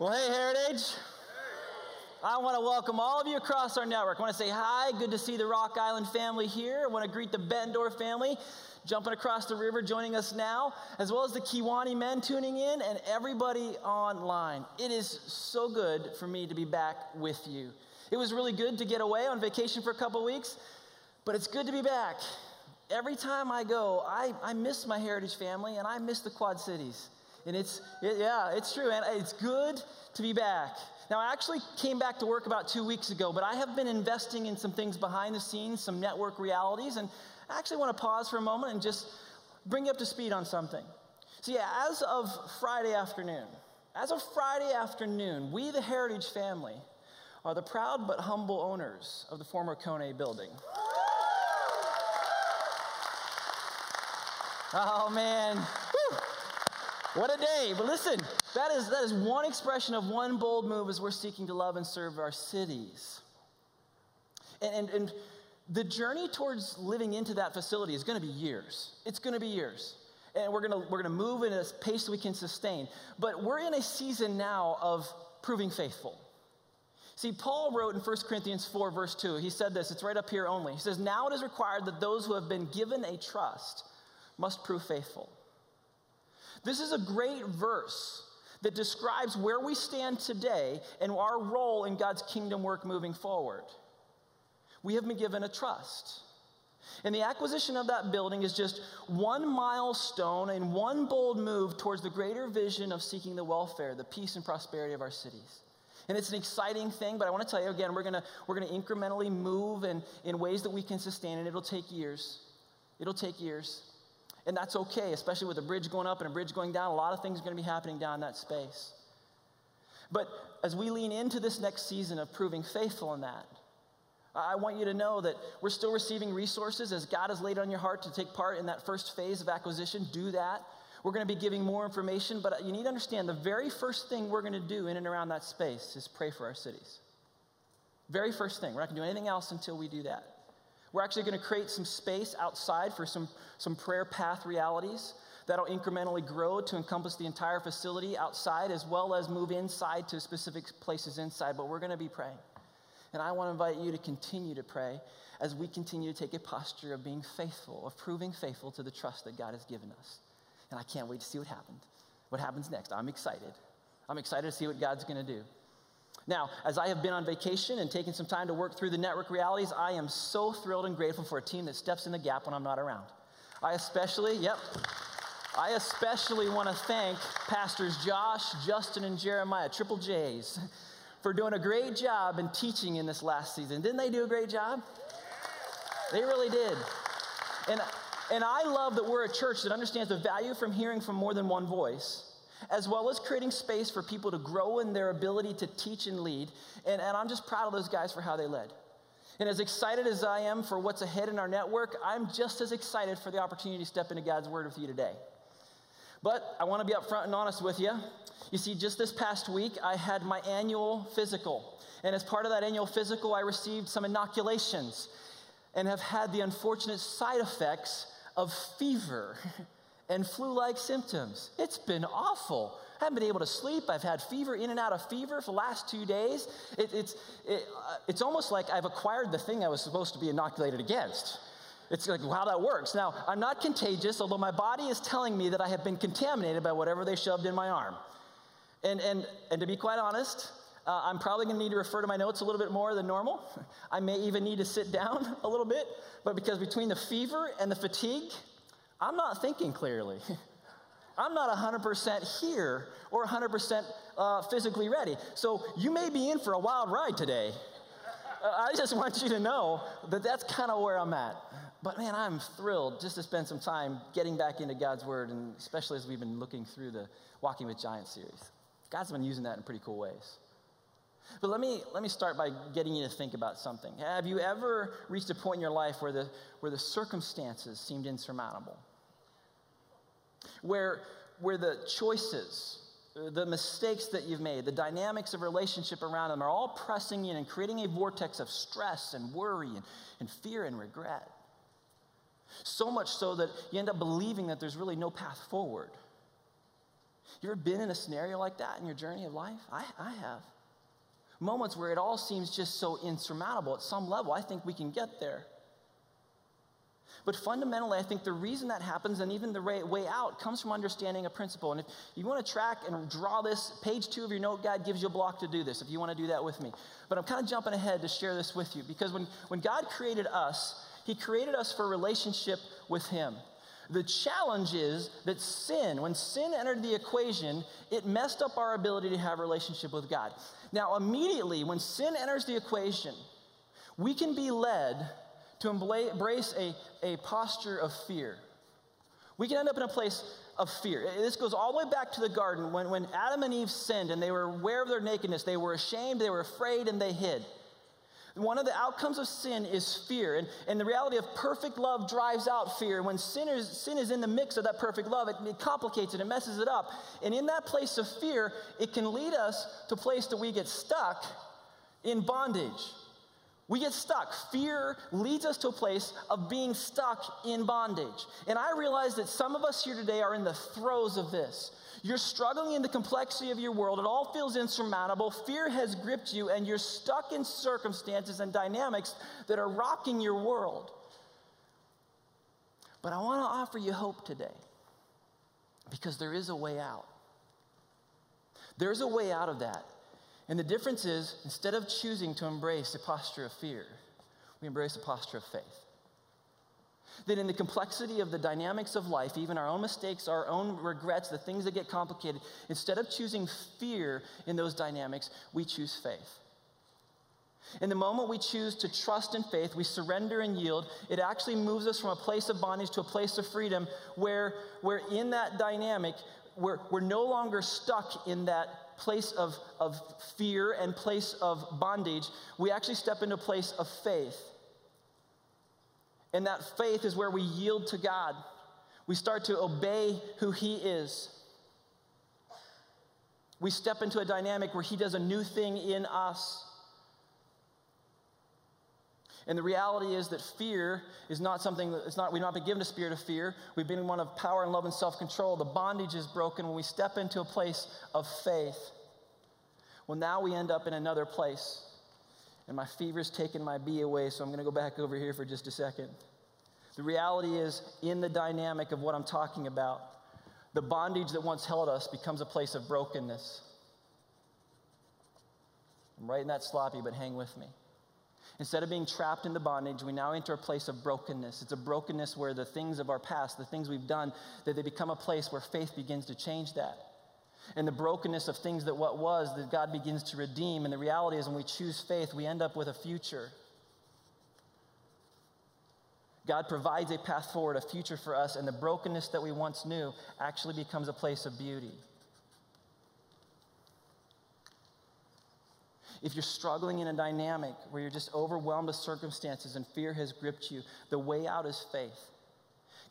Well, hey, Heritage. I want to welcome all of you across our network. I want to say hi. Good to see the Rock Island family here. I want to greet the Bettendorf family jumping across the river, joining us now, as well as the Kewanee men tuning in and everybody online. It is so good for me to be back with you. It was really good to get away on vacation for a couple weeks, but it's good to be back. Every time I go, I, I miss my heritage family and I miss the Quad Cities. And it's, it, yeah, it's true. And it's good to be back. Now, I actually came back to work about two weeks ago, but I have been investing in some things behind the scenes, some network realities, and I actually want to pause for a moment and just bring you up to speed on something. So, yeah, as of Friday afternoon, as of Friday afternoon, we, the Heritage family, are the proud but humble owners of the former Kone building. Oh, man. What a day. But listen, that is, that is one expression of one bold move as we're seeking to love and serve our cities. And, and, and the journey towards living into that facility is going to be years. It's going to be years. And we're going we're to move in a pace we can sustain. But we're in a season now of proving faithful. See, Paul wrote in 1 Corinthians 4, verse 2, he said this, it's right up here only. He says, Now it is required that those who have been given a trust must prove faithful. This is a great verse that describes where we stand today and our role in God's kingdom work moving forward. We have been given a trust. And the acquisition of that building is just one milestone and one bold move towards the greater vision of seeking the welfare, the peace and prosperity of our cities. And it's an exciting thing, but I want to tell you again, we're going we're gonna incrementally move in, in ways that we can sustain, and it'll take years. It'll take years. And that's okay, especially with a bridge going up and a bridge going down. A lot of things are going to be happening down that space. But as we lean into this next season of proving faithful in that, I want you to know that we're still receiving resources as God has laid on your heart to take part in that first phase of acquisition. Do that. We're going to be giving more information, but you need to understand the very first thing we're going to do in and around that space is pray for our cities. Very first thing. We're not going to do anything else until we do that. We're actually going to create some space outside for some, some prayer path realities that'll incrementally grow to encompass the entire facility outside as well as move inside to specific places inside. But we're going to be praying. And I want to invite you to continue to pray as we continue to take a posture of being faithful, of proving faithful to the trust that God has given us. And I can't wait to see what happens. What happens next? I'm excited. I'm excited to see what God's going to do. Now, as I have been on vacation and taken some time to work through the network realities, I am so thrilled and grateful for a team that steps in the gap when I'm not around. I especially, yep, I especially want to thank Pastors Josh, Justin, and Jeremiah, Triple J's, for doing a great job in teaching in this last season. Didn't they do a great job? They really did. And, and I love that we're a church that understands the value from hearing from more than one voice as well as creating space for people to grow in their ability to teach and lead. And, and I'm just proud of those guys for how they led. And as excited as I am for what's ahead in our network, I'm just as excited for the opportunity to step into God's Word with you today. But I want to be upfront and honest with you. You see, just this past week, I had my annual physical. And as part of that annual physical, I received some inoculations and have had the unfortunate side effects of fever. and flu like symptoms. It's been awful. I haven't been able to sleep. I've had fever in and out of fever for the last two days. It, it's, it, uh, it's almost like I've acquired the thing I was supposed to be inoculated against. It's like how that works. Now, I'm not contagious, although my body is telling me that I have been contaminated by whatever they shoved in my arm. And, and, and to be quite honest, uh, I'm probably going to need to refer to my notes a little bit more than normal. I may even need to sit down a little bit, but because between the fever and the fatigue, I'm not thinking clearly. I'm not 100% here or 100% uh, physically ready. So you may be in for a wild ride today. Uh, I just want you to know that that's kind of where I'm at. But man, I'm thrilled just to spend some time getting back into God's Word, and especially as we've been looking through the Walking with Giants series. God's been using that in pretty cool ways. But let me, let me start by getting you to think about something. Have you ever reached a point in your life where the, where the circumstances seemed insurmountable? Where, where the choices, the mistakes that you've made, the dynamics of relationship around them are all pressing in and creating a vortex of stress and worry and, and fear and regret. So much so that you end up believing that there's really no path forward. You ever been in a scenario like that in your journey of life? I, I have. Moments where it all seems just so insurmountable at some level. I think we can get there. But fundamentally, I think the reason that happens and even the way out comes from understanding a principle. And if you want to track and draw this, page two of your note guide gives you a block to do this if you want to do that with me. But I'm kind of jumping ahead to share this with you because when, when God created us, He created us for relationship with Him. The challenge is that sin, when sin entered the equation, it messed up our ability to have relationship with God. Now, immediately, when sin enters the equation, we can be led to embrace a, a posture of fear. We can end up in a place of fear. This goes all the way back to the garden when, when Adam and Eve sinned and they were aware of their nakedness. They were ashamed, they were afraid, and they hid. One of the outcomes of sin is fear. And, and the reality of perfect love drives out fear. When sinners, sin is in the mix of that perfect love, it, it complicates it, it messes it up. And in that place of fear, it can lead us to a place that we get stuck in bondage. We get stuck. Fear leads us to a place of being stuck in bondage. And I realize that some of us here today are in the throes of this. You're struggling in the complexity of your world. It all feels insurmountable. Fear has gripped you, and you're stuck in circumstances and dynamics that are rocking your world. But I want to offer you hope today because there is a way out. There's a way out of that. And the difference is, instead of choosing to embrace a posture of fear, we embrace a posture of faith. That in the complexity of the dynamics of life, even our own mistakes, our own regrets, the things that get complicated, instead of choosing fear in those dynamics, we choose faith. In the moment we choose to trust in faith, we surrender and yield, it actually moves us from a place of bondage to a place of freedom where, where in that dynamic, we're, we're no longer stuck in that place of, of fear and place of bondage, we actually step into a place of faith. And that faith is where we yield to God. We start to obey who He is. We step into a dynamic where He does a new thing in us. And the reality is that fear is not something that it's not, we've not been given a spirit of fear. We've been one of power and love and self control. The bondage is broken when we step into a place of faith. Well, now we end up in another place. And my fever's taken my bee away, so I'm going to go back over here for just a second. The reality is, in the dynamic of what I'm talking about, the bondage that once held us becomes a place of brokenness. I'm writing that sloppy, but hang with me. Instead of being trapped in the bondage, we now enter a place of brokenness. It's a brokenness where the things of our past, the things we've done, that they become a place where faith begins to change that. And the brokenness of things that what was, that God begins to redeem. And the reality is, when we choose faith, we end up with a future. God provides a path forward, a future for us, and the brokenness that we once knew actually becomes a place of beauty. If you're struggling in a dynamic where you're just overwhelmed with circumstances and fear has gripped you, the way out is faith.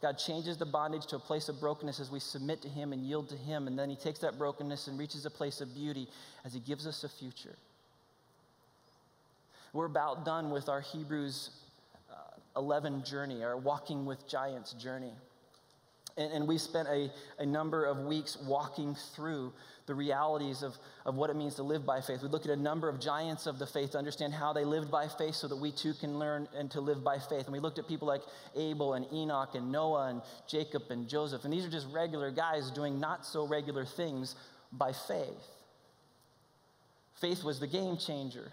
God changes the bondage to a place of brokenness as we submit to Him and yield to Him. And then He takes that brokenness and reaches a place of beauty as He gives us a future. We're about done with our Hebrews uh, 11 journey, our walking with giants journey. And, and we spent a, a number of weeks walking through the realities of, of what it means to live by faith. We look at a number of giants of the faith to understand how they lived by faith so that we too can learn and to live by faith. And we looked at people like Abel and Enoch and Noah and Jacob and Joseph. And these are just regular guys doing not so regular things by faith. Faith was the game changer.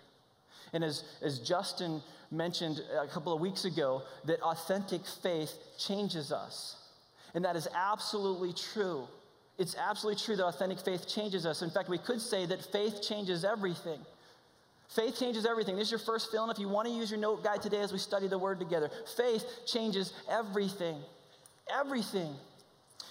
And as, as Justin mentioned a couple of weeks ago, that authentic faith changes us. And that is absolutely true. It's absolutely true that authentic faith changes us. In fact, we could say that faith changes everything. Faith changes everything. This is your first and if you want to use your note guide today as we study the word together, faith changes everything. Everything.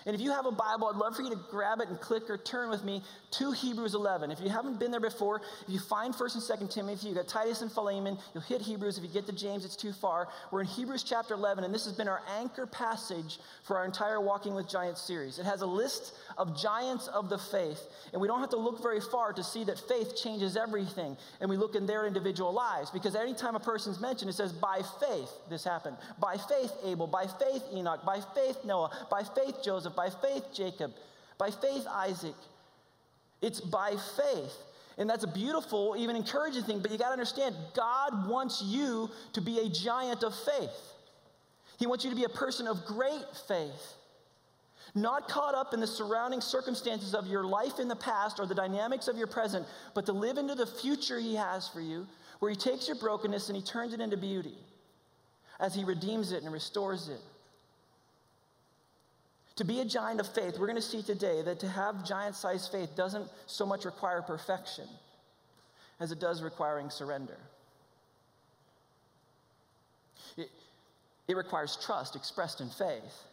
And if you have a Bible, I'd love for you to grab it and click or turn with me to Hebrews 11. If you haven't been there before, if you find 1st and 2nd Timothy, you got Titus and Philemon, you'll hit Hebrews. If you get to James, it's too far. We're in Hebrews chapter 11, and this has been our anchor passage for our entire Walking with Giants series. It has a list of giants of the faith, and we don't have to look very far to see that faith changes everything. And we look in their individual lives, because anytime a person's mentioned, it says, by faith this happened. By faith, Abel. By faith, Enoch. By faith, Noah. By faith, Joseph by faith, Jacob. By faith, Isaac. It's by faith. And that's a beautiful, even encouraging thing, but you got to understand God wants you to be a giant of faith. He wants you to be a person of great faith, not caught up in the surrounding circumstances of your life in the past or the dynamics of your present, but to live into the future He has for you, where He takes your brokenness and He turns it into beauty as He redeems it and restores it. To be a giant of faith, we're going to see today that to have giant sized faith doesn't so much require perfection as it does requiring surrender. It, it requires trust expressed in faith.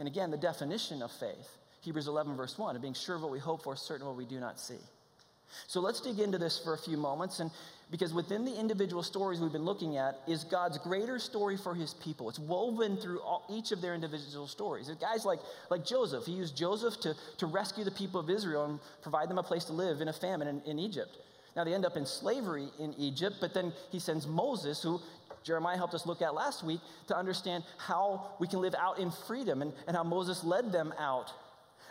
And again, the definition of faith, Hebrews 11, verse 1, of being sure of what we hope for, certain of what we do not see. So let's dig into this for a few moments. And because within the individual stories we've been looking at is God's greater story for his people. It's woven through all, each of their individual stories. Guys like, like Joseph, he used Joseph to, to rescue the people of Israel and provide them a place to live in a famine in, in Egypt. Now they end up in slavery in Egypt, but then he sends Moses, who Jeremiah helped us look at last week, to understand how we can live out in freedom and, and how Moses led them out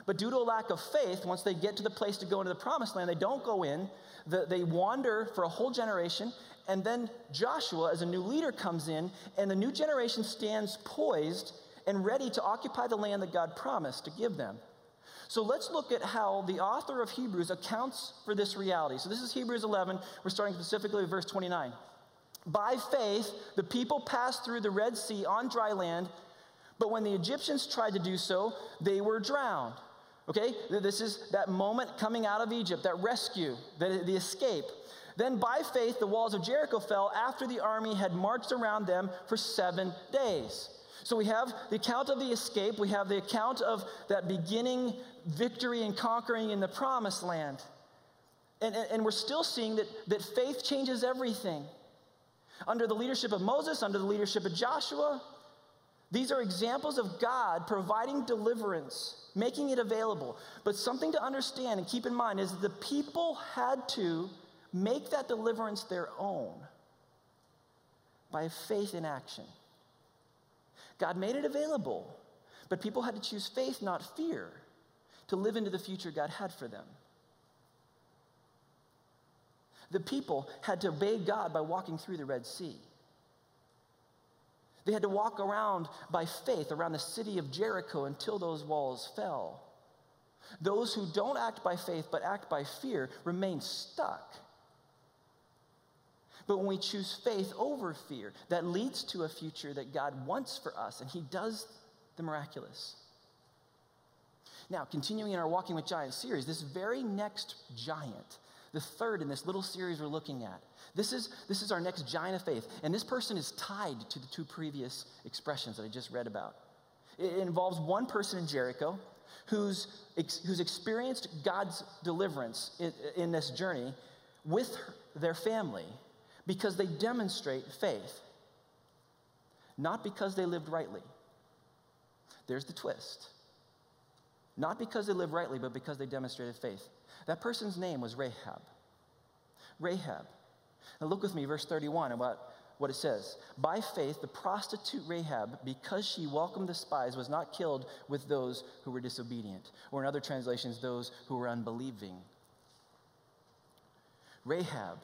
but due to a lack of faith, once they get to the place to go into the promised land, they don't go in. The, they wander for a whole generation. And then Joshua, as a new leader, comes in, and the new generation stands poised and ready to occupy the land that God promised to give them. So let's look at how the author of Hebrews accounts for this reality. So this is Hebrews 11. We're starting specifically with verse 29. By faith, the people passed through the Red Sea on dry land, but when the Egyptians tried to do so, they were drowned. Okay? This is that moment coming out of Egypt, that rescue, the, the escape. Then by faith, the walls of Jericho fell after the army had marched around them for seven days. So we have the account of the escape, we have the account of that beginning victory and conquering in the promised land. And, and, and, we're still seeing that, that faith changes everything. Under the leadership of Moses, under the leadership of Joshua, these are examples of God providing deliverance making it available. But something to understand and keep in mind is that the people had to make that deliverance their own by faith in action. God made it available, but people had to choose faith, not fear, to live into the future God had for them. The people had to obey God by walking through the Red Sea. They had to walk around by faith around the city of Jericho until those walls fell. Those who don't act by faith but act by fear remain stuck. But when we choose faith over fear, that leads to a future that God wants for us, and He does the miraculous. Now, continuing in our Walking with Giants series, this very next giant, the third in this little series we're looking at, this is, this is our next giant of faith. And this person is tied to the two previous expressions that I just read about. It involves one person in Jericho who's, who's experienced God's deliverance in, in this journey with their family because they demonstrate faith, not because they lived rightly. There's the twist. Not because they lived rightly, but because they demonstrated faith. That person's name was Rahab. Rahab. Now look with me, verse 31, about what it says. By faith, the prostitute Rahab, because she welcomed the spies, was not killed with those who were disobedient, or in other translations, those who were unbelieving. Rahab.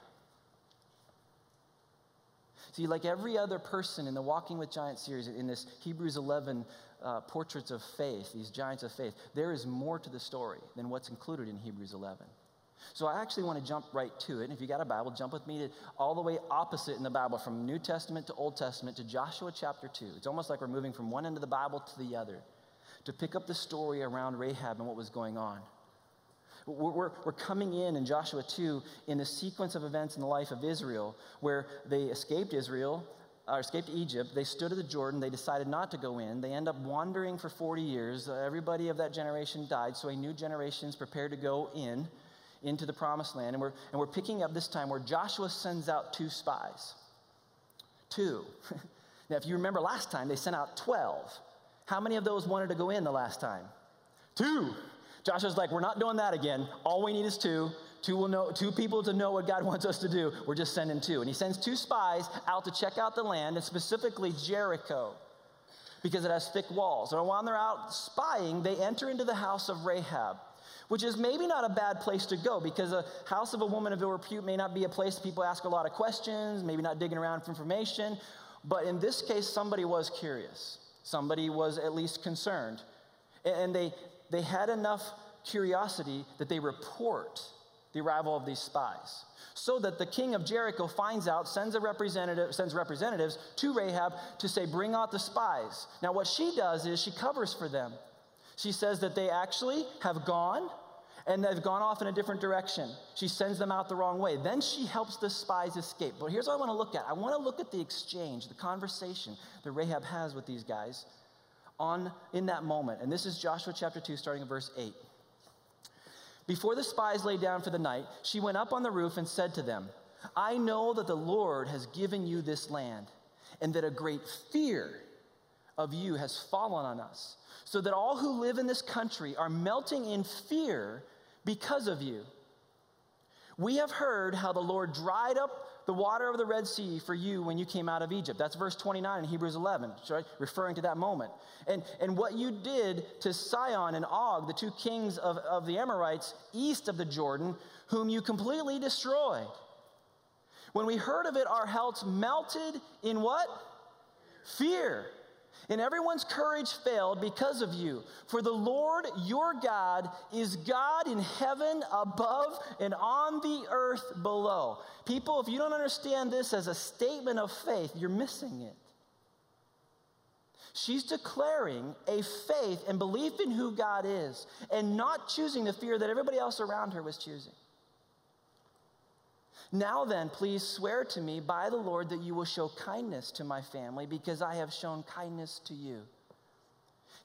See, like every other person in the Walking with Giants series, in this Hebrews 11 uh, portraits of faith, these giants of faith, there is more to the story than what's included in Hebrews 11. So I actually want to jump right to it. And if you got a Bible, jump with me to all the way opposite in the Bible, from New Testament to Old Testament to Joshua chapter 2. It's almost like we're moving from one end of the Bible to the other to pick up the story around Rahab and what was going on. We're, we're, we're, coming in in Joshua 2 in the sequence of events in the life of Israel where they escaped Israel, or escaped Egypt. They stood at the Jordan. They decided not to go in. They end up wandering for 40 years. Uh, everybody of that generation died, so a new generation is prepared to go in into the promised land. And we're, and we're picking up this time where Joshua sends out two spies. Two. now, if you remember last time, they sent out 12. How many of those wanted to go in the last time? Two. Joshua's like, we're not doing that again. All we need is two. Two, will know, two people to know what God wants us to do. We're just sending two. And he sends two spies out to check out the land, and specifically Jericho, because it has thick walls. And while they're out spying, they enter into the house of Rahab which is maybe not a bad place to go because a house of a woman of ill repute may not be a place people ask a lot of questions, maybe not digging around for information. But in this case, somebody was curious. Somebody was at least concerned. And they, they had enough curiosity that they report the arrival of these spies. So that the king of Jericho finds out, sends a representative, sends representatives to Rahab to say, bring out the spies. Now, what she does is she covers for them. She says that they actually have gone and they've gone off in a different direction. She sends them out the wrong way. Then she helps the spies escape. But here's what I want to look at I want to look at the exchange, the conversation that Rahab has with these guys on in that moment. And this is Joshua chapter 2 starting at verse 8. Before the spies lay down for the night, she went up on the roof and said to them, I know that the Lord has given you this land, and that a great fear of you has fallen on us so that all who live in this country are melting in fear because of you. We have heard how the Lord dried up the water of the Red Sea for you when you came out of Egypt. That's verse 29 in Hebrews 11, right? referring to that moment. And, and what you did to Sihon and Og, the two kings of, of the Amorites east of the Jordan, whom you completely destroyed. When we heard of it, our hearts melted in what? Fear. And everyone's courage failed because of you. For the Lord your God is God in heaven above and on the earth below. People, if you don't understand this as a statement of faith, you're missing it. She's declaring a faith and belief in who God is and not choosing the fear that everybody else around her was choosing. Now then, please swear to me by the Lord that you will show kindness to my family because I have shown kindness to you.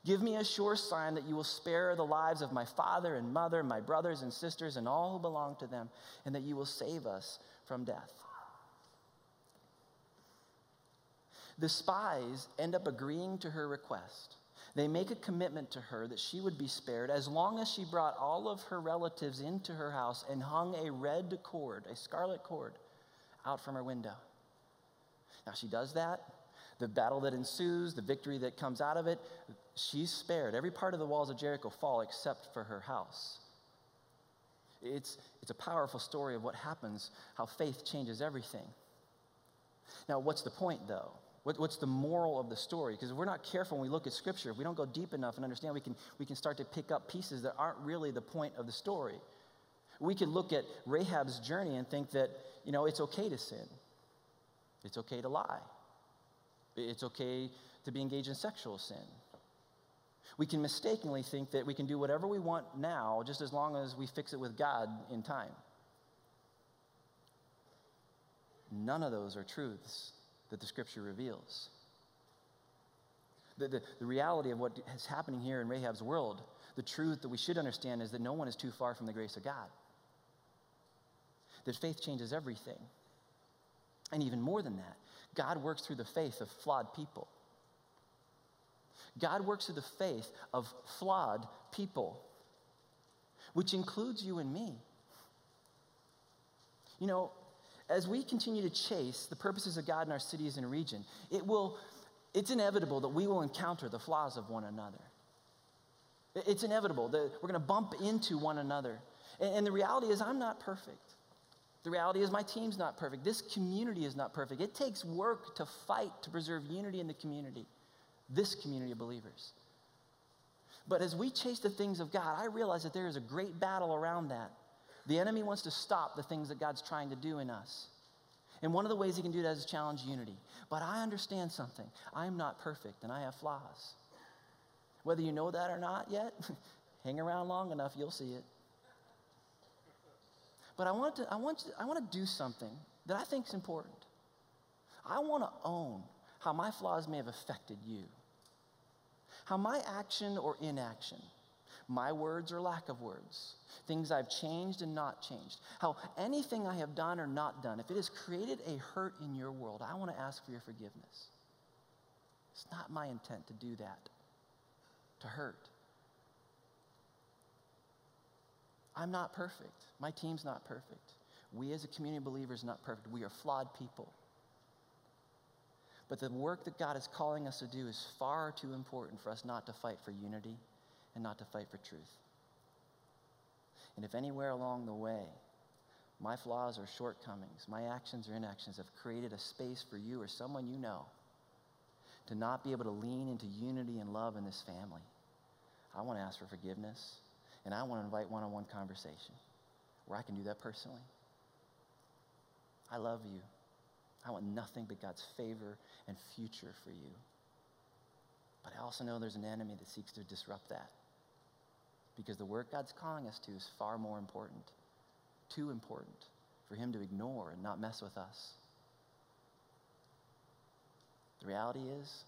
Give me a sure sign that you will spare the lives of my father and mother, my brothers and sisters, and all who belong to them, and that you will save us from death. The spies end up agreeing to her request. They make a commitment to her that she would be spared as long as she brought all of her relatives into her house and hung a red cord, a scarlet cord, out from her window. Now she does that. The battle that ensues, the victory that comes out of it, she's spared. Every part of the walls of Jericho fall except for her house. It's, it's a powerful story of what happens, how faith changes everything. Now, what's the point, though? What, what's the moral of the story? Because if we're not careful when we look at Scripture, if we don't go deep enough and understand, we can, we can start to pick up pieces that aren't really the point of the story. We could look at Rahab's journey and think that, you know, it's okay to sin, it's okay to lie, it's okay to be engaged in sexual sin. We can mistakenly think that we can do whatever we want now just as long as we fix it with God in time. None of those are truths that the scripture reveals. The, the, the, reality of what is happening here in Rahab's world, the truth that we should understand is that no one is too far from the grace of God. That faith changes everything. And even more than that, God works through the faith of flawed people. God works through the faith of flawed people, which includes you and me. You know, as we continue to chase the purposes of God in our cities and region, it will, it's inevitable that we will encounter the flaws of one another. It's inevitable that we're going to bump into one another. And, and the reality is, I'm not perfect. The reality is, my team's not perfect. This community is not perfect. It takes work to fight to preserve unity in the community, this community of believers. But as we chase the things of God, I realize that there is a great battle around that. The enemy wants to stop the things that God's trying to do in us. And one of the ways he can do that is challenge unity. But I understand something. I'm not perfect and I have flaws. Whether you know that or not yet, hang around long enough, you'll see it. But I want to, I want to, I want to do something that I think is important. I want to own how my flaws may have affected you. How my action or inaction my words or lack of words, things I've changed and not changed, how anything I have done or not done, if it has created a hurt in your world, I want to ask for your forgiveness. It's not my intent to do that, to hurt. I'm not perfect. My team's not perfect. We as a community of believers are not perfect. We are flawed people. But the work that God is calling us to do is far too important for us not to fight for unity and not to fight for truth. And if anywhere along the way, my flaws or shortcomings, my actions or inactions have created a space for you or someone you know to not be able to lean into unity and love in this family, I want to ask for forgiveness and I want to invite one on one conversation where I can do that personally. I love you. I want nothing but God's favor and future for you. But I also know there's an enemy that seeks to disrupt that. Because the work God's calling us to is far more important, too important for Him to ignore and not mess with us. The reality is,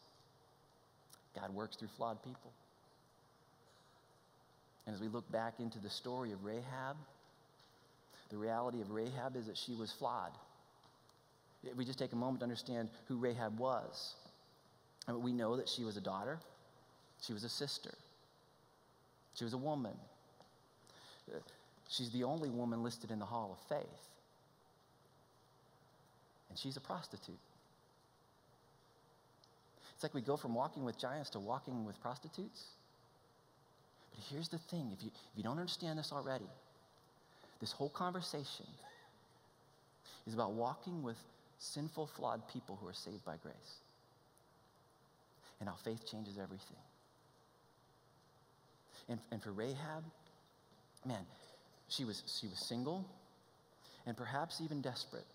God works through flawed people. And as we look back into the story of Rahab, the reality of Rahab is that she was flawed. If we just take a moment to understand who Rahab was, we know that she was a daughter, she was a sister, she was a woman. She's the only woman listed in the Hall of Faith. And she's a prostitute. It's like we go from walking with giants to walking with prostitutes. But here's the thing if you, if you don't understand this already, this whole conversation is about walking with sinful, flawed people who are saved by grace. And how faith changes everything. And, and for Rahab, man, she was, she was single and perhaps even desperate.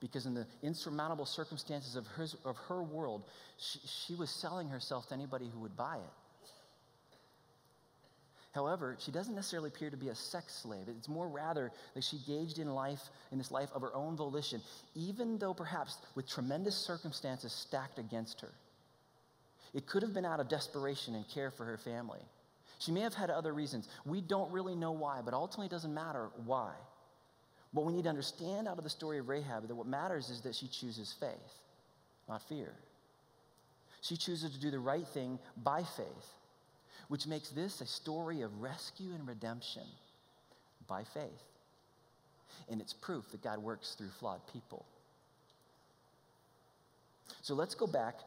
Because in the insurmountable circumstances of, hers, of her world, she, she was selling herself to anybody who would buy it. However, she doesn't necessarily appear to be a sex slave. It's more rather that she gauged in life, in this life of her own volition, even though perhaps with tremendous circumstances stacked against her. It could have been out of desperation and care for her family. She may have had other reasons. We don't really know why, but ultimately it doesn't matter why. What we need to understand out of the story of Rahab that what matters is that she chooses faith, not fear. She chooses to do the right thing by faith which makes this a story of rescue and redemption by faith. And it's proof that God works through flawed people. So let's go back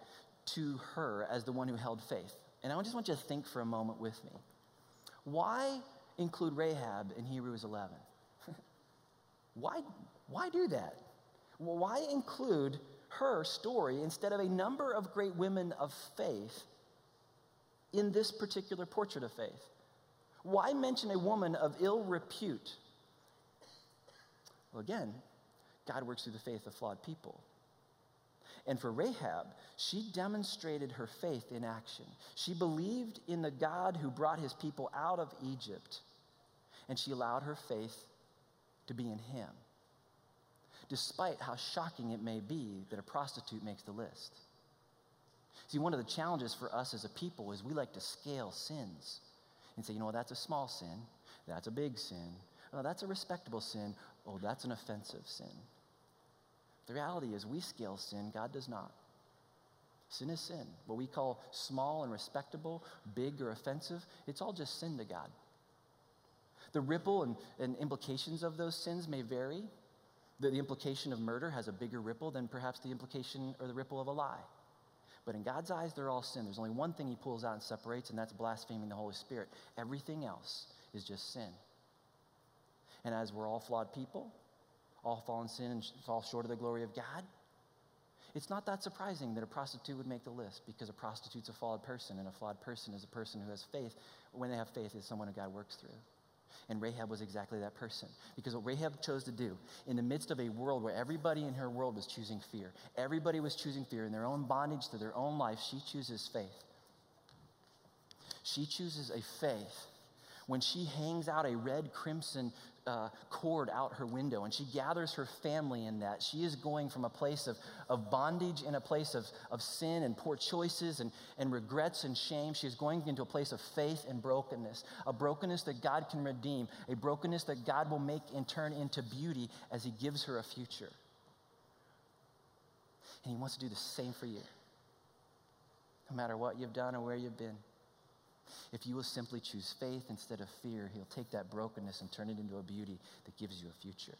to her as the one who held faith. And I just want you to think for a moment with me. Why include Rahab in Hebrews 11? why, why do that? Why include her story instead of a number of great women of faith in this particular portrait of faith? Why mention a woman of ill repute? Well, again, God works through the faith of flawed people. And for Rahab, she demonstrated her faith in action. She believed in the God who brought his people out of Egypt, and she allowed her faith to be in him, despite how shocking it may be that a prostitute makes the list. See, one of the challenges for us as a people is we like to scale sins and say, you know, that's a small sin, that's a big sin, oh, that's a respectable sin, oh, that's an offensive sin. The reality is, we scale sin, God does not. Sin is sin. What we call small and respectable, big or offensive, it's all just sin to God. The ripple and, and implications of those sins may vary. The, the implication of murder has a bigger ripple than perhaps the implication or the ripple of a lie. But in God's eyes, they're all sin. There's only one thing He pulls out and separates, and that's blaspheming the Holy Spirit. Everything else is just sin. And as we're all flawed people, all fall in sin and fall short of the glory of God, it's not that surprising that a prostitute would make the list because a prostitute's a flawed person, and a flawed person is a person who has faith. When they have faith, is someone who God works through. And Rahab was exactly that person. Because what Rahab chose to do, in the midst of a world where everybody in her world was choosing fear, everybody was choosing fear in their own bondage to their own life, she chooses faith. She chooses a faith when she hangs out a red crimson uh, cord out her window and she gathers her family in that. She is going from a place of, of bondage in a place of, of sin and poor choices and, and regrets and shame. She is going into a place of faith and brokenness, a brokenness that God can redeem, a brokenness that God will make and turn into beauty as He gives her a future. And He wants to do the same for you, no matter what you've done or where you've been. If you will simply choose faith instead of fear, He'll take that brokenness and turn it into a beauty that gives you a future.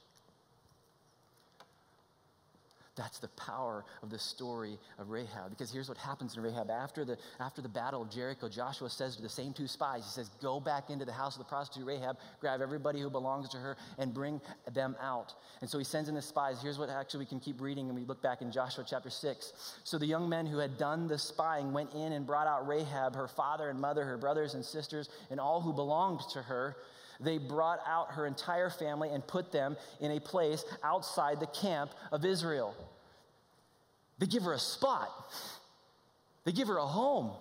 That's the power of the story of Rahab. Because here's what happens in Rahab. After the, after the battle of Jericho, Joshua says to the same two spies, he says, Go back into the house of the prostitute Rahab, grab everybody who belongs to her, and bring them out. And so he sends in the spies. Here's what actually we can keep reading, and we look back in Joshua chapter 6. So the young men who had done the spying went in and brought out Rahab, her father and mother, her brothers and sisters, and all who belonged to her they brought out her entire family and put them in a place outside the camp of Israel. They give her a spot, they give her a home.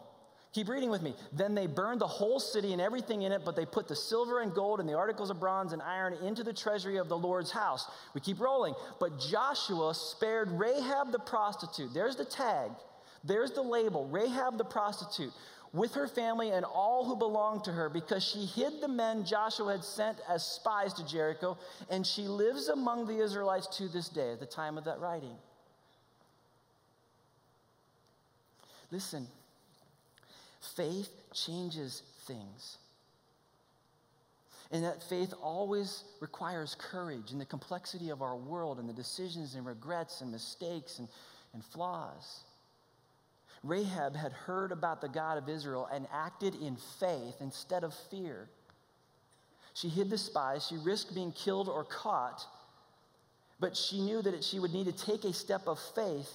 Keep reading with me. Then they burned the whole city and everything in it, but they put the silver and gold and the articles of bronze and iron into the treasury of the Lord's house. We keep rolling. But Joshua spared Rahab the prostitute. There's the tag, there's the label Rahab the prostitute with her family and all who belonged to her because she hid the men Joshua had sent as spies to Jericho, and she lives among the Israelites to this day at the time of that writing. Listen, faith changes things. And that faith always requires courage in the complexity of our world and the decisions and regrets and mistakes and, and flaws. Rahab had heard about the God of Israel and acted in faith instead of fear. She hid the spies, she risked being killed or caught, but she knew that she would need to take a step of faith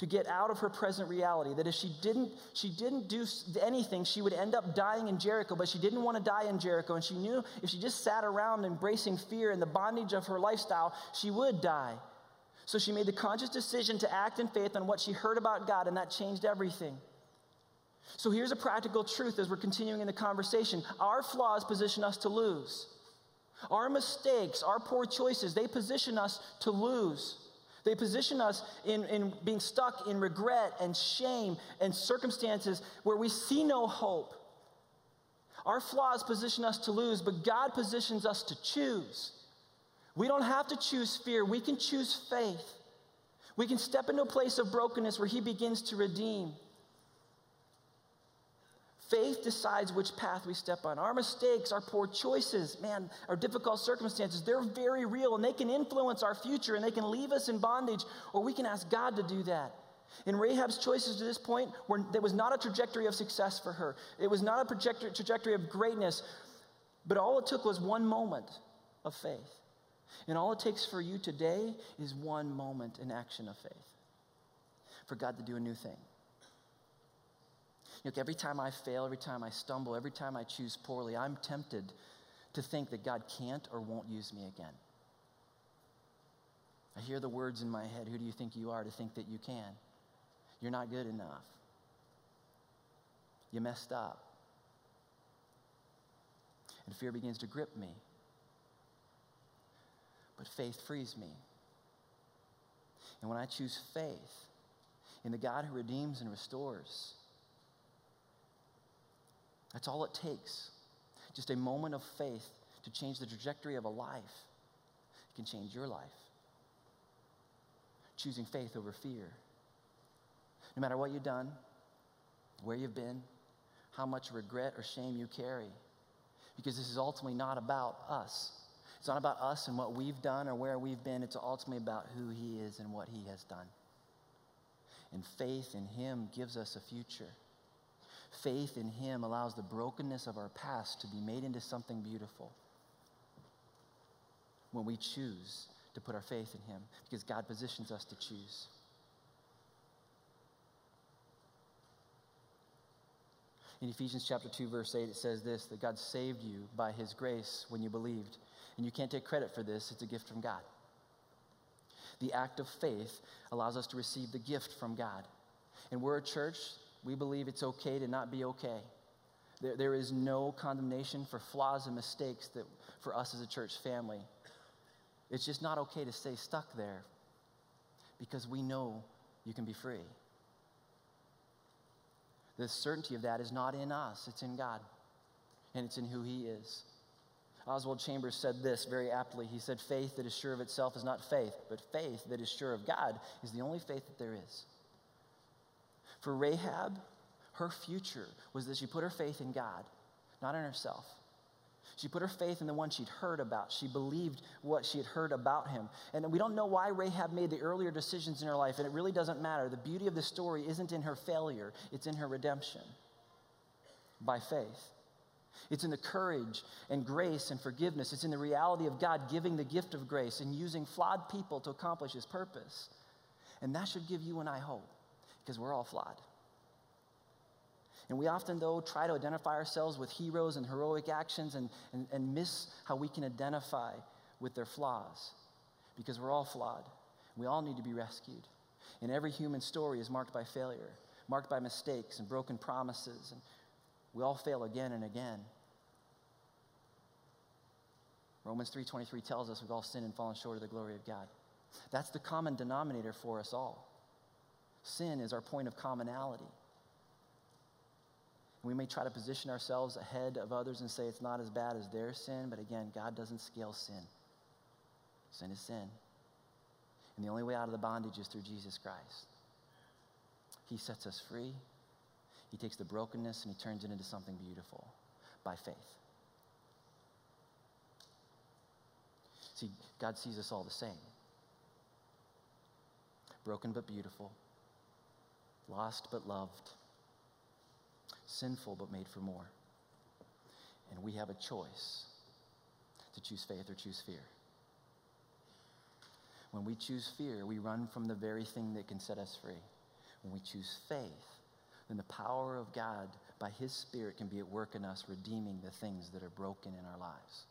to get out of her present reality that if she didn't she didn't do anything she would end up dying in jericho but she didn't want to die in jericho and she knew if she just sat around embracing fear and the bondage of her lifestyle she would die so she made the conscious decision to act in faith on what she heard about God, and that changed everything. So here's a practical truth as we're continuing in the conversation our flaws position us to lose. Our mistakes, our poor choices, they position us to lose. They position us in, in being stuck in regret and shame and circumstances where we see no hope. Our flaws position us to lose, but God positions us to choose. We don't have to choose fear, we can choose faith. We can step into a place of brokenness where He begins to redeem. Faith decides which path we step on. Our mistakes, our poor choices, man, our difficult circumstances, they're very real and they can influence our future and they can leave us in bondage, or we can ask God to do that. In Rahab's choices to this point, were, there was not a trajectory of success for her. It was not a trajectory, trajectory of greatness, but all it took was one moment of faith. And all it takes for you today is one moment in action of faith for God to do a new thing. Look, every time I fail, every time I stumble, every time I choose poorly, I'm tempted to think that God can't or won't use me again. I hear the words in my head Who do you think you are to think that you can? You're not good enough. You messed up. And fear begins to grip me but faith frees me. And when I choose faith in the God who redeems and restores, that's all it takes. Just a moment of faith to change the trajectory of a life. It can change your life. Choosing faith over fear. No matter what you've done, where you've been, how much regret or shame you carry, because this is ultimately not about us. It's not about us and what we've done or where we've been. It's ultimately about who He is and what He has done. And faith in Him gives us a future. Faith in Him allows the brokenness of our past to be made into something beautiful when we choose to put our faith in Him because God positions us to choose. In Ephesians chapter 2 verse 8 it says this that God saved you by his grace when you believed and you can't take credit for this, it's a gift from God. The act of faith allows us to receive the gift from God. And we're a church, we believe it's okay to not be okay. There, there is no condemnation for flaws and mistakes that for us as a church family. It's just not okay to stay stuck there because we know you can be free. The certainty of that is not in us, it's in God, and it's in who He is. Oswald Chambers said this very aptly. He said, Faith that is sure of itself is not faith, but faith that is sure of God is the only faith that there is. For Rahab, her future was that she put her faith in God, not in herself. She put her faith in the one she'd heard about. She believed what she had heard about him. And we don't know why Rahab made the earlier decisions in her life, and it really doesn't matter. The beauty of the story isn't in her failure, it's in her redemption by faith. It's in the courage and grace and forgiveness. It's in the reality of God giving the gift of grace and using flawed people to accomplish his purpose. And that should give you and I hope because we're all flawed. And we often, though, try to identify ourselves with heroes and heroic actions and, and, and miss how we can identify with their flaws because we're all flawed. We all need to be rescued. And every human story is marked by failure, marked by mistakes and broken promises. And we all fail again and again. Romans 3:23 tells us we've all sinned and fallen short of the glory of God. That's the common denominator for us all. Sin is our point of commonality. We may try to position ourselves ahead of others and say it's not as bad as their sin, but again, God doesn't scale sin. Sin is sin. And the only way out of the bondage is through Jesus Christ. He sets us free. He takes the brokenness and he turns it into something beautiful by faith. See, God sees us all the same broken but beautiful, lost but loved sinful but made for more. And we have a choice to choose faith or choose fear. When we choose fear, we run from the very thing that can set us free. When we choose faith, then the power of God by His Spirit can be at work in us, redeeming the things that are broken in our lives.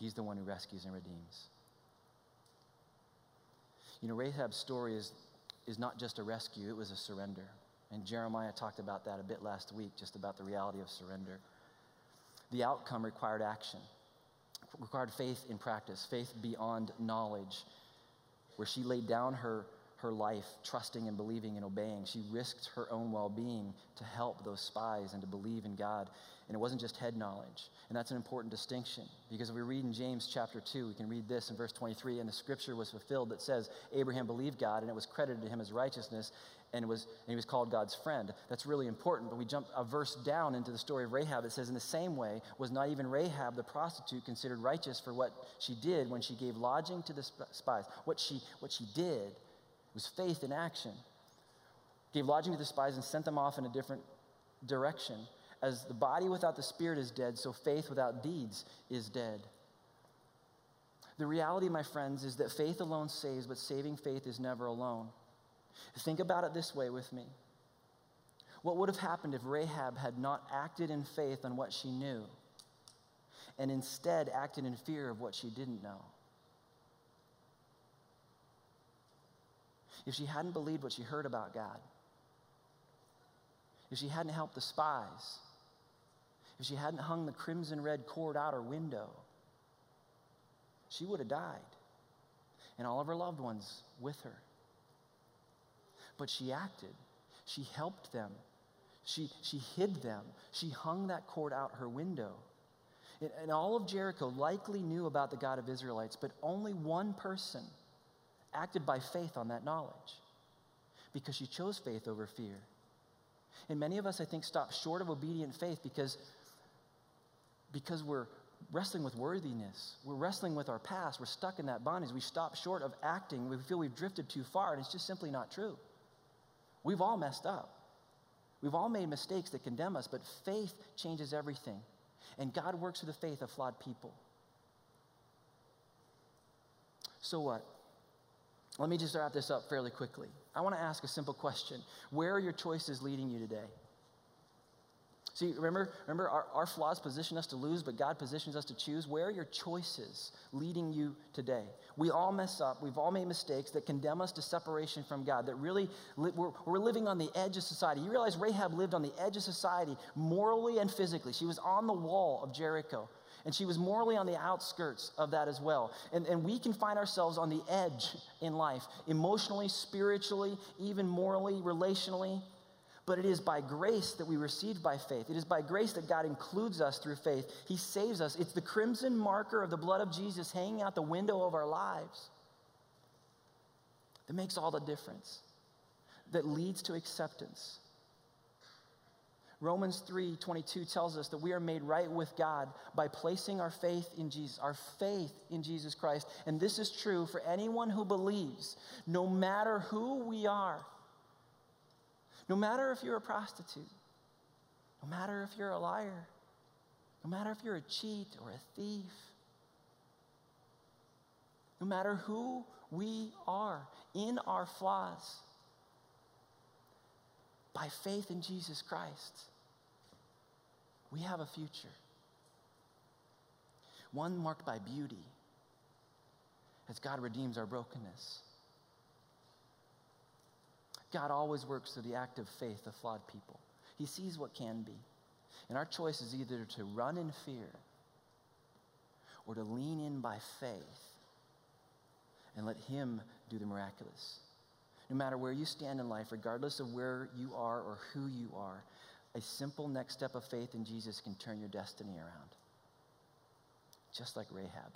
He's the one who rescues and redeems. You know, Rahab's story is, is not just a rescue, it was a surrender. And Jeremiah talked about that a bit last week, just about the reality of surrender. The outcome required action, required faith in practice, faith beyond knowledge, where she laid down her, her life, trusting and believing and obeying. She risked her own well being to help those spies and to believe in God. And it wasn't just head knowledge. And that's an important distinction because if we read in James chapter 2, we can read this in verse 23 and the scripture was fulfilled that says, Abraham believed God and it was credited to him as righteousness and, was, and he was called God's friend. That's really important. But we jump a verse down into the story of Rahab. It says, In the same way, was not even Rahab the prostitute considered righteous for what she did when she gave lodging to the spies? What she, what she did was faith in action. Gave lodging to the spies and sent them off in a different direction. As the body without the spirit is dead, so faith without deeds is dead. The reality, my friends, is that faith alone saves, but saving faith is never alone. Think about it this way with me. What would have happened if Rahab had not acted in faith on what she knew and instead acted in fear of what she didn't know? If she hadn't believed what she heard about God, if she hadn't helped the spies, if she hadn't hung the crimson red cord out her window, she would have died, and all of her loved ones with her but she acted. She helped them. She, she hid them. She hung that cord out her window. And, and all of Jericho likely knew about the God of Israelites, but only one person acted by faith on that knowledge because she chose faith over fear. And many of us, I think, stop short of obedient faith because, because we're wrestling with worthiness. We're wrestling with our past. We're stuck in that bondage. We stop short of acting. We feel we've drifted too far, and it's just simply not true. We've all messed up. We've all made mistakes that condemn us, but faith changes everything. And God works through the faith of flawed people. So what? Let me just wrap this up fairly quickly. I want to ask a simple question Where are your choices leading you today? See, remember, remember our, our flaws position us to lose, but God positions us to choose. Where are your choices leading you today? We all mess up. We've all made mistakes that condemn us to separation from God, that really, li- we're, we're living on the edge of society. You realize Rahab lived on the edge of society, morally and physically. She was on the wall of Jericho. And she was morally on the outskirts of that as well. And, and we can find ourselves on the edge in life, emotionally, spiritually, even morally, relationally but it is by grace that we receive by faith. It is by grace that God includes us through faith. He saves us. It's the crimson marker of the blood of Jesus hanging out the window of our lives that makes all the difference, that leads to acceptance. Romans 3:22 tells us that we are made right with God by placing our faith in Jesus, our faith in Jesus Christ. And this is true for anyone who believes, no matter who we are. No matter if you're a prostitute, no matter if you're a liar, no matter if you're a cheat or a thief, no matter who we are in our flaws, by faith in Jesus Christ, we have a future. One marked by beauty as God redeems our brokenness. God always works through the act of faith of flawed people. He sees what can be. And our choice is either to run in fear or to lean in by faith and let Him do the miraculous. No matter where you stand in life, regardless of where you are or who you are, a simple next step of faith in Jesus can turn your destiny around. Just like Rahab.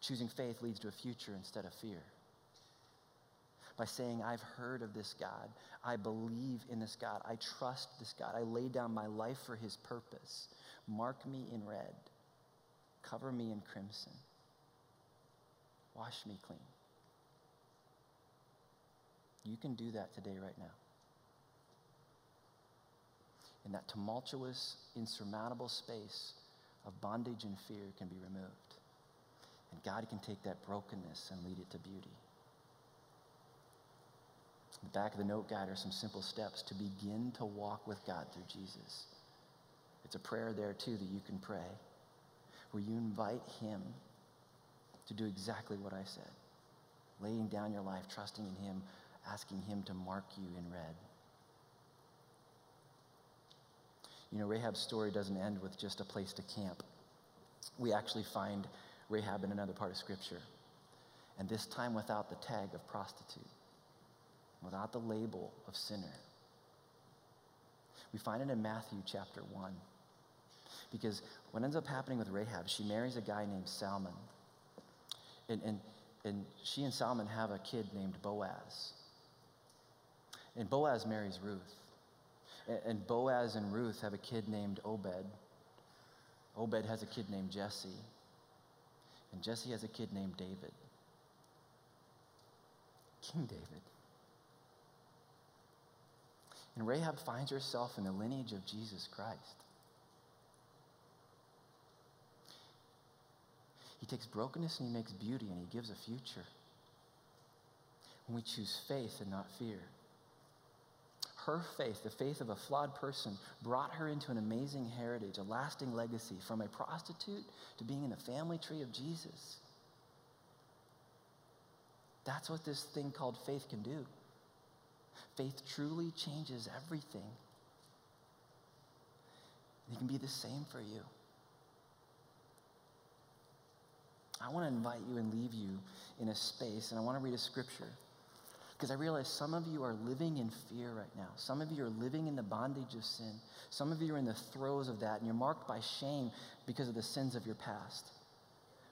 Choosing faith leads to a future instead of fear. By saying, I've heard of this God, I believe in this God, I trust this God, I lay down my life for his purpose. Mark me in red, cover me in crimson. Wash me clean. You can do that today, right now. And that tumultuous, insurmountable space of bondage and fear can be removed. And God can take that brokenness and lead it to beauty. In the back of the note guide are some simple steps to begin to walk with God through Jesus. It's a prayer there, too, that you can pray, where you invite Him to do exactly what I said laying down your life, trusting in Him, asking Him to mark you in red. You know, Rahab's story doesn't end with just a place to camp. We actually find Rahab in another part of Scripture, and this time without the tag of prostitute, without the label of sinner. We find it in Matthew chapter 1. Because what ends up happening with Rahab, she marries a guy named Salmon. And, and, and she and Solomon have a kid named Boaz. And Boaz marries Ruth. And, and Boaz and Ruth have a kid named Obed. Obed has a kid named Jesse. And Jesse has a kid named David. King David. And Rahab finds herself in the lineage of Jesus Christ. He takes brokenness and he makes beauty and he gives a future. When we choose faith and not fear. Her faith, the faith of a flawed person, brought her into an amazing heritage, a lasting legacy from a prostitute to being in the family tree of Jesus. That's what this thing called faith can do. Faith truly changes everything. It can be the same for you. I want to invite you and leave you in a space, and I want to read a scripture. Because I realize some of you are living in fear right now. Some of you are living in the bondage of sin. Some of you are in the throes of that, and you're marked by shame because of the sins of your past.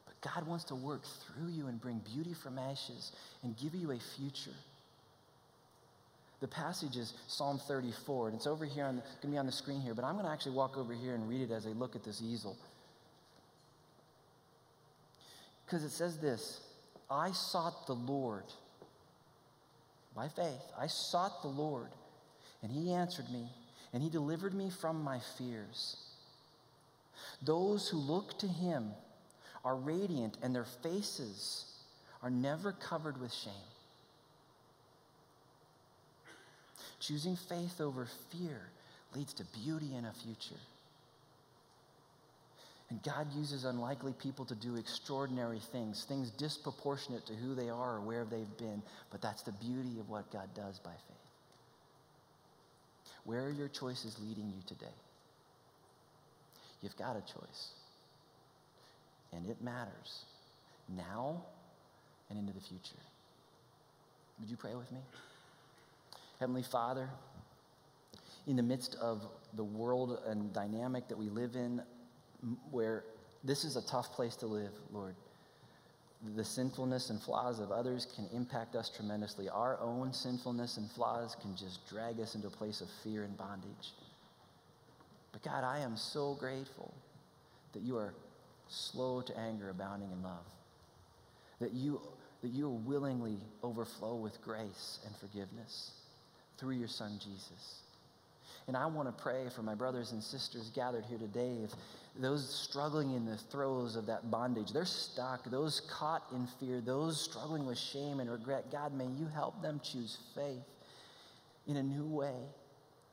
But God wants to work through you and bring beauty from ashes and give you a future. The passage is Psalm 34, and it's over here, on the, going to be on the screen here, but I'm going to actually walk over here and read it as I look at this easel. Because it says this I sought the Lord by faith. I sought the Lord, and He answered me, and He delivered me from my fears. Those who look to Him are radiant, and their faces are never covered with shame. Choosing faith over fear leads to beauty and a future. And God uses unlikely people to do extraordinary things, things disproportionate to who they are or where they've been. But that's the beauty of what God does by faith. Where are your choices leading you today? You've got a choice. And it matters now and into the future. Would you pray with me? Heavenly Father, in the midst of the world and dynamic that we live in, where this is a tough place to live, Lord. the sinfulness and flaws of others can impact us tremendously. Our own sinfulness and flaws can just drag us into a place of fear and bondage. But God, I am so grateful that you are slow to anger, abounding in love. That you, that you willingly overflow with grace and forgiveness through your Son, Jesus. And I want to pray for my brothers and sisters gathered here today. If those struggling in the throes of that bondage, they're stuck, those caught in fear, those struggling with shame and regret, God, may you help them choose faith in a new way.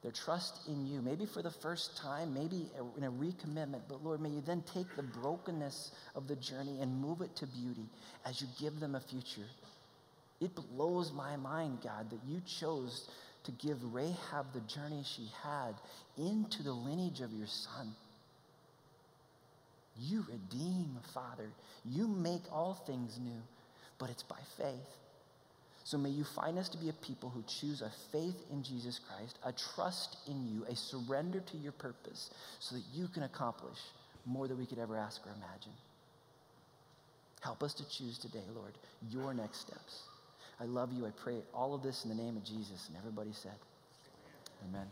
Their trust in you, maybe for the first time, maybe in a recommitment, but Lord, may you then take the brokenness of the journey and move it to beauty as you give them a future. It blows my mind, God, that you chose to give Rahab the journey she had into the lineage of your son. You redeem, Father. You make all things new, but it's by faith. So may you find us to be a people who choose a faith in Jesus Christ, a trust in you, a surrender to your purpose, so that you can accomplish more than we could ever ask or imagine. Help us to choose today, Lord, your next steps. I love you. I pray all of this in the name of Jesus. And everybody said, Amen.